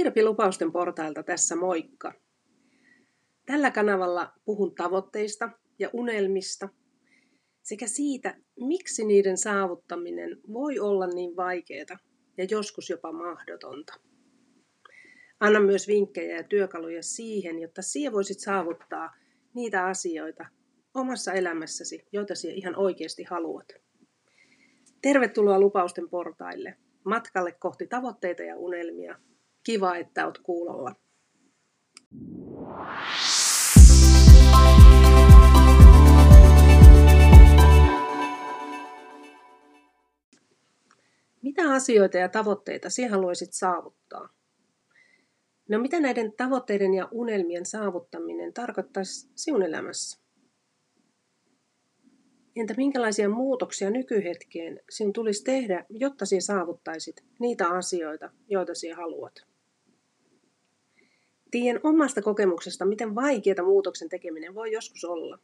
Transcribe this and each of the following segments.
Anna-Kaisa Lupausten portailta tässä moikka. Tällä kanavalla puhun tavoitteista ja unelmista sekä siitä, miksi niiden saavuttaminen voi olla niin vaikeaa ja joskus jopa mahdotonta. Anna myös vinkkejä ja työkaluja siihen, jotta sinä voisit saavuttaa niitä asioita omassa elämässäsi, joita sinä ihan oikeasti haluat. Tervetuloa lupausten portaille, matkalle kohti tavoitteita ja unelmia. Kiva, että olet kuulolla. Mitä asioita ja tavoitteita sinä haluaisit saavuttaa? No mitä näiden tavoitteiden ja unelmien saavuttaminen tarkoittaisi sinun elämässä? Entä minkälaisia muutoksia nykyhetkeen sinun tulisi tehdä, jotta sinä saavuttaisit niitä asioita, joita sinä haluat? Tiedän omasta kokemuksesta, miten vaikeaa muutoksen tekeminen voi joskus olla.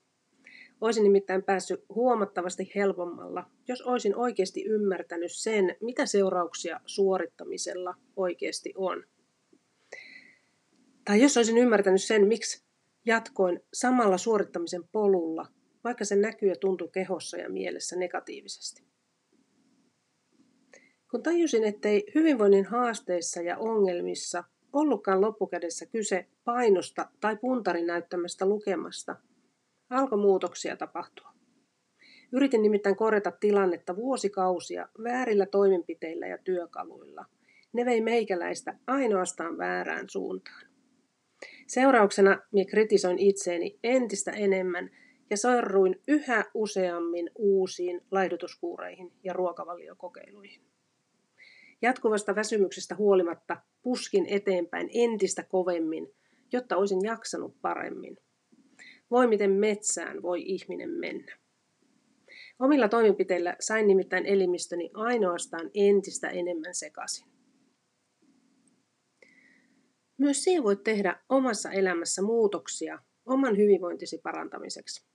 Olisin nimittäin päässyt huomattavasti helpommalla, jos olisin oikeasti ymmärtänyt sen, mitä seurauksia suorittamisella oikeasti on. Tai jos olisin ymmärtänyt sen, miksi jatkoin samalla suorittamisen polulla, vaikka se näkyy ja tuntuu kehossa ja mielessä negatiivisesti. Kun tajusin, ettei hyvinvoinnin haasteissa ja ongelmissa ollutkaan loppukädessä kyse painosta tai puntarin näyttämästä lukemasta, alkoi muutoksia tapahtua. Yritin nimittäin korjata tilannetta vuosikausia väärillä toimenpiteillä ja työkaluilla. Ne vei meikäläistä ainoastaan väärään suuntaan. Seurauksena minä kritisoin itseeni entistä enemmän ja sorruin yhä useammin uusiin laihdutuskuureihin ja ruokavaliokokeiluihin. Jatkuvasta väsymyksestä huolimatta puskin eteenpäin entistä kovemmin, jotta olisin jaksanut paremmin. Voi miten metsään voi ihminen mennä. Omilla toimenpiteillä sain nimittäin elimistöni ainoastaan entistä enemmän sekaisin. Myös sinä voit tehdä omassa elämässä muutoksia oman hyvinvointisi parantamiseksi.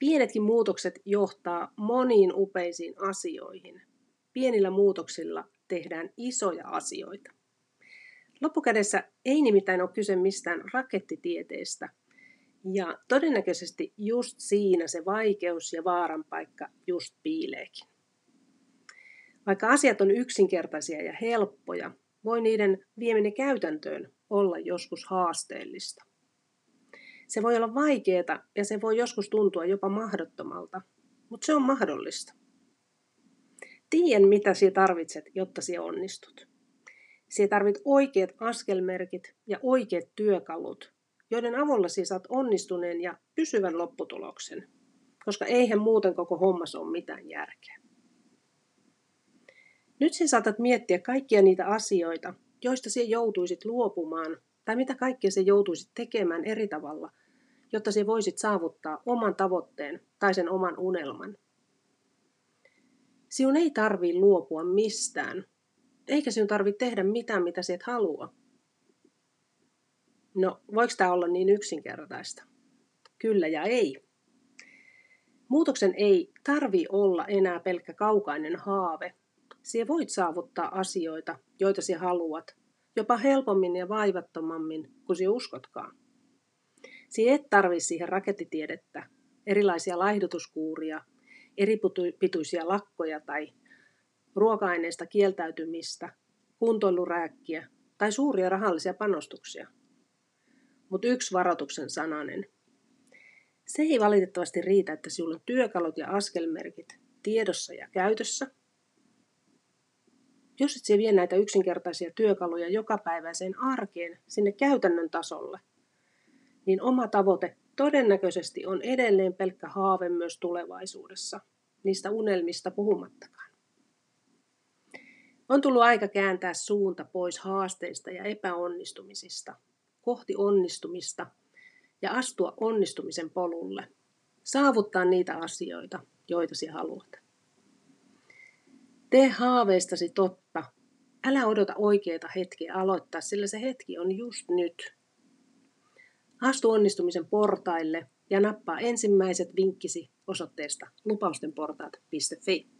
Pienetkin muutokset johtaa moniin upeisiin asioihin. Pienillä muutoksilla tehdään isoja asioita. Loppukädessä ei nimittäin ole kyse mistään rakettitieteestä, ja todennäköisesti just siinä se vaikeus ja vaaran paikka just piileekin. Vaikka asiat on yksinkertaisia ja helppoja, voi niiden vieminen käytäntöön olla joskus haasteellista. Se voi olla vaikeaa ja se voi joskus tuntua jopa mahdottomalta, mutta se on mahdollista. Tien, mitä sinä tarvitset, jotta sinä onnistut. Sinä tarvit oikeat askelmerkit ja oikeat työkalut, joiden avulla sinä saat onnistuneen ja pysyvän lopputuloksen, koska eihän muuten koko hommassa ole mitään järkeä. Nyt sinä saatat miettiä kaikkia niitä asioita, joista sinä joutuisit luopumaan, tai mitä kaikkea sinä joutuisit tekemään eri tavalla, jotta sinä voisit saavuttaa oman tavoitteen tai sen oman unelman. Sinun ei tarvii luopua mistään, eikä sinun tarvitse tehdä mitään, mitä sinä et halua. No, voiko tämä olla niin yksinkertaista? Kyllä ja ei. Muutoksen ei tarvi olla enää pelkkä kaukainen haave. Sinä voit saavuttaa asioita, joita sinä haluat, jopa helpommin ja vaivattomammin kuin sinä uskotkaan. Sinä et tarvitse siihen rakettitiedettä, erilaisia laihdutuskuuria, eri pituisia lakkoja tai ruoka-aineista kieltäytymistä, kuntoilurääkkiä tai suuria rahallisia panostuksia. Mutta yksi varoituksen sananen. Se ei valitettavasti riitä, että sinulla on työkalut ja askelmerkit tiedossa ja käytössä. Jos et vie näitä yksinkertaisia työkaluja jokapäiväiseen arkeen sinne käytännön tasolle, niin oma tavoite todennäköisesti on edelleen pelkkä haave myös tulevaisuudessa, niistä unelmista puhumattakaan. On tullut aika kääntää suunta pois haasteista ja epäonnistumisista, kohti onnistumista ja astua onnistumisen polulle, saavuttaa niitä asioita, joita sinä haluat. Tee haaveistasi totta. Älä odota oikeita hetkeä aloittaa, sillä se hetki on just nyt. Astu onnistumisen portaille ja nappaa ensimmäiset vinkkisi osoitteesta lupaustenportaat.fi.